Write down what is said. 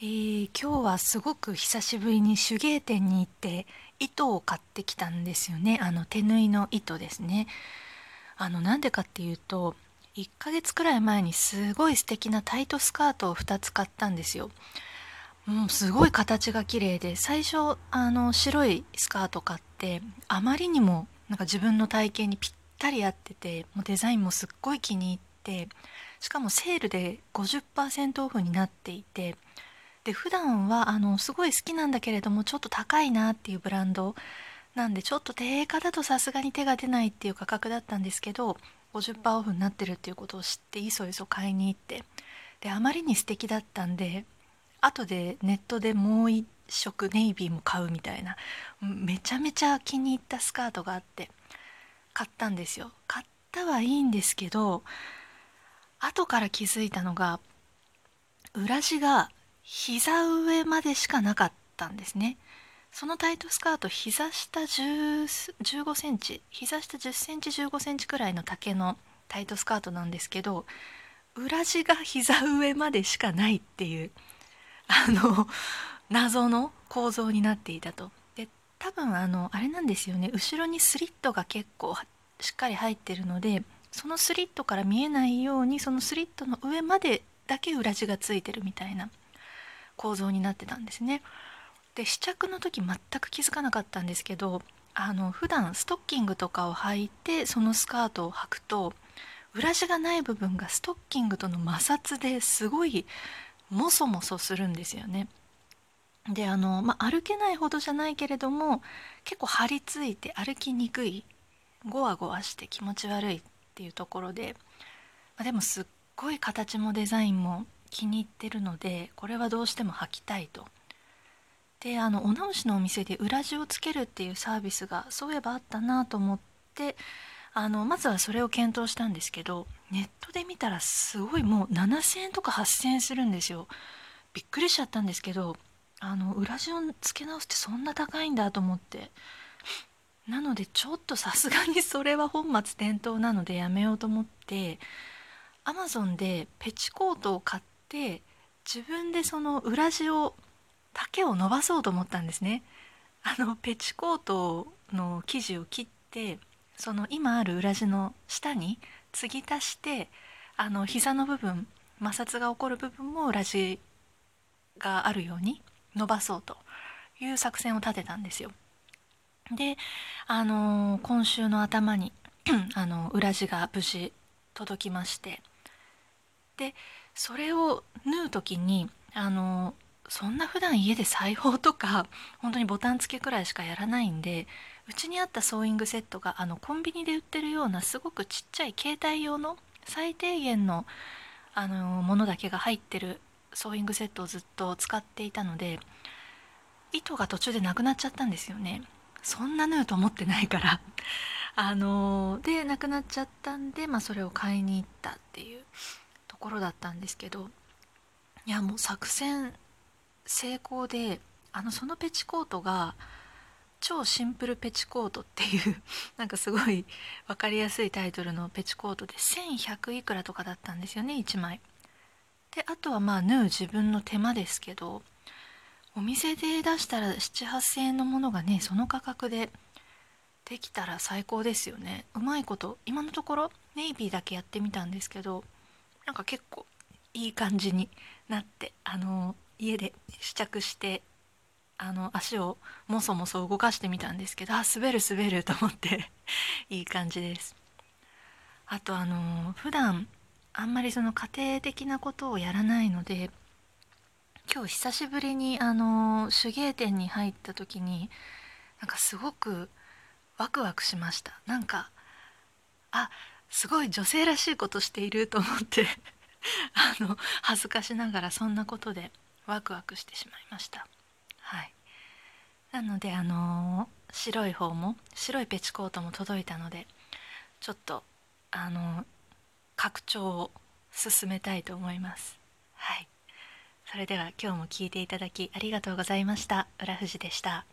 えー、今日はすごく久しぶりに手芸店に行って糸を買ってきたんですよね。あの手縫いの糸ですね。あのなんでかっていうと1ヶ月くらい前にすごい素敵なタイトスカートを2つ買ったんですよ。もうすごい形が綺麗で最初あの白いスカート買ってあまりにもなんか自分の体型にぴったり合っててもうデザインもすっごい気に入ってしかもセールで50%オフになっていてで普段はあのすごい好きなんだけれどもちょっと高いなっていうブランドなんでちょっと定価だとさすがに手が出ないっていう価格だったんですけど50%オフになってるっていうことを知っていそいそ買いに行って。であまりに素敵だったんで後でネットでもう一色ネイビーも買うみたいなめちゃめちゃ気に入ったスカートがあって買ったんですよ。買ったはいいんですけど後から気づいたのが裏地が膝上までしかなかったんですね。そのタイトスカート膝下15センチ膝下10センチ15センチくらいの丈のタイトスカートなんですけど裏地が膝上までしかないっていうあの謎の構造になっていたと。で多分あのあれなんですよね。後ろにスリットが結構しっかり入ってるのでそのスリットから見えないようにそのスリットの上までだけ裏地がついてるみたいな。構造になってたんですね。で試着の時全く気づかなかったんですけどあの普段ストッキングとかを履いてそのスカートを履くと裏地がない部分がストッキングとの摩擦ですごいモソモソするんですよね。であの、まあ、歩けないほどじゃないけれども結構張り付いて歩きにくいゴワゴワして気持ち悪いっていうところで、まあ、でもすっごい形もデザインも気に入ってるのでこれはどうしても履きたいと。であのお直しのお店で裏地をつけるっていうサービスがそういえばあったなと思ってあのまずはそれを検討したんですけどネットで見たらすごいもう7,000円とか8,000円するんですよ。びっくりしちゃったんですけどあの裏地をつけ直すってそんな高いんだと思ってなのでちょっとさすがに それは本末転倒なのでやめようと思ってアマゾンでペチコートを買って自分でその裏地を丈を伸ばそうと思ったんですねあのペチコートの生地を切ってその今ある裏地の下に継ぎ足してあの膝の部分摩擦が起こる部分も裏地があるように伸ばそうという作戦を立てたんですよ。であの今週の頭に あの裏地が無事届きましてでそれを縫う時にあのそんな普段家で裁縫とか 本当にボタン付けくらいしかやらないんでうちにあったソーイングセットがあのコンビニで売ってるようなすごくちっちゃい携帯用の最低限のあのものだけが入ってるソーイングセットをずっと使っていたので糸が途中でなくなっちゃったんですよね。そんな縫うと思ってないから。あのでなくなっちゃったんで、まあ、それを買いに行ったっていう。ころだったんですけどいやもう作戦成功であのそのペチコートが超シンプルペチコートっていう なんかすごい分かりやすいタイトルのペチコートで1100いくらとかだったんですよね1枚。であとはまあ縫う自分の手間ですけどお店で出したら7,8,000円のものがねその価格でできたら最高ですよねうまいこと今のところネイビーだけやってみたんですけどなんか結構いい感じになってあの家で試着してあの足をもそもそ動かしてみたんですけどあ滑る滑る と思っていい感じです。あとあの普段あんまりその家庭的なことをやらないので今日久しぶりにあの手芸店に入った時になんかすごくワクワクしました。なんかあすごい女性らしいことしていると思って あの恥ずかしながらそんなことでワクワクしてしまいました。はい。なのであの白い方も白いペチコートも届いたのでちょっとあの拡張を進めたいと思います。はい。それでは今日も聞いていただきありがとうございました。浦富でした。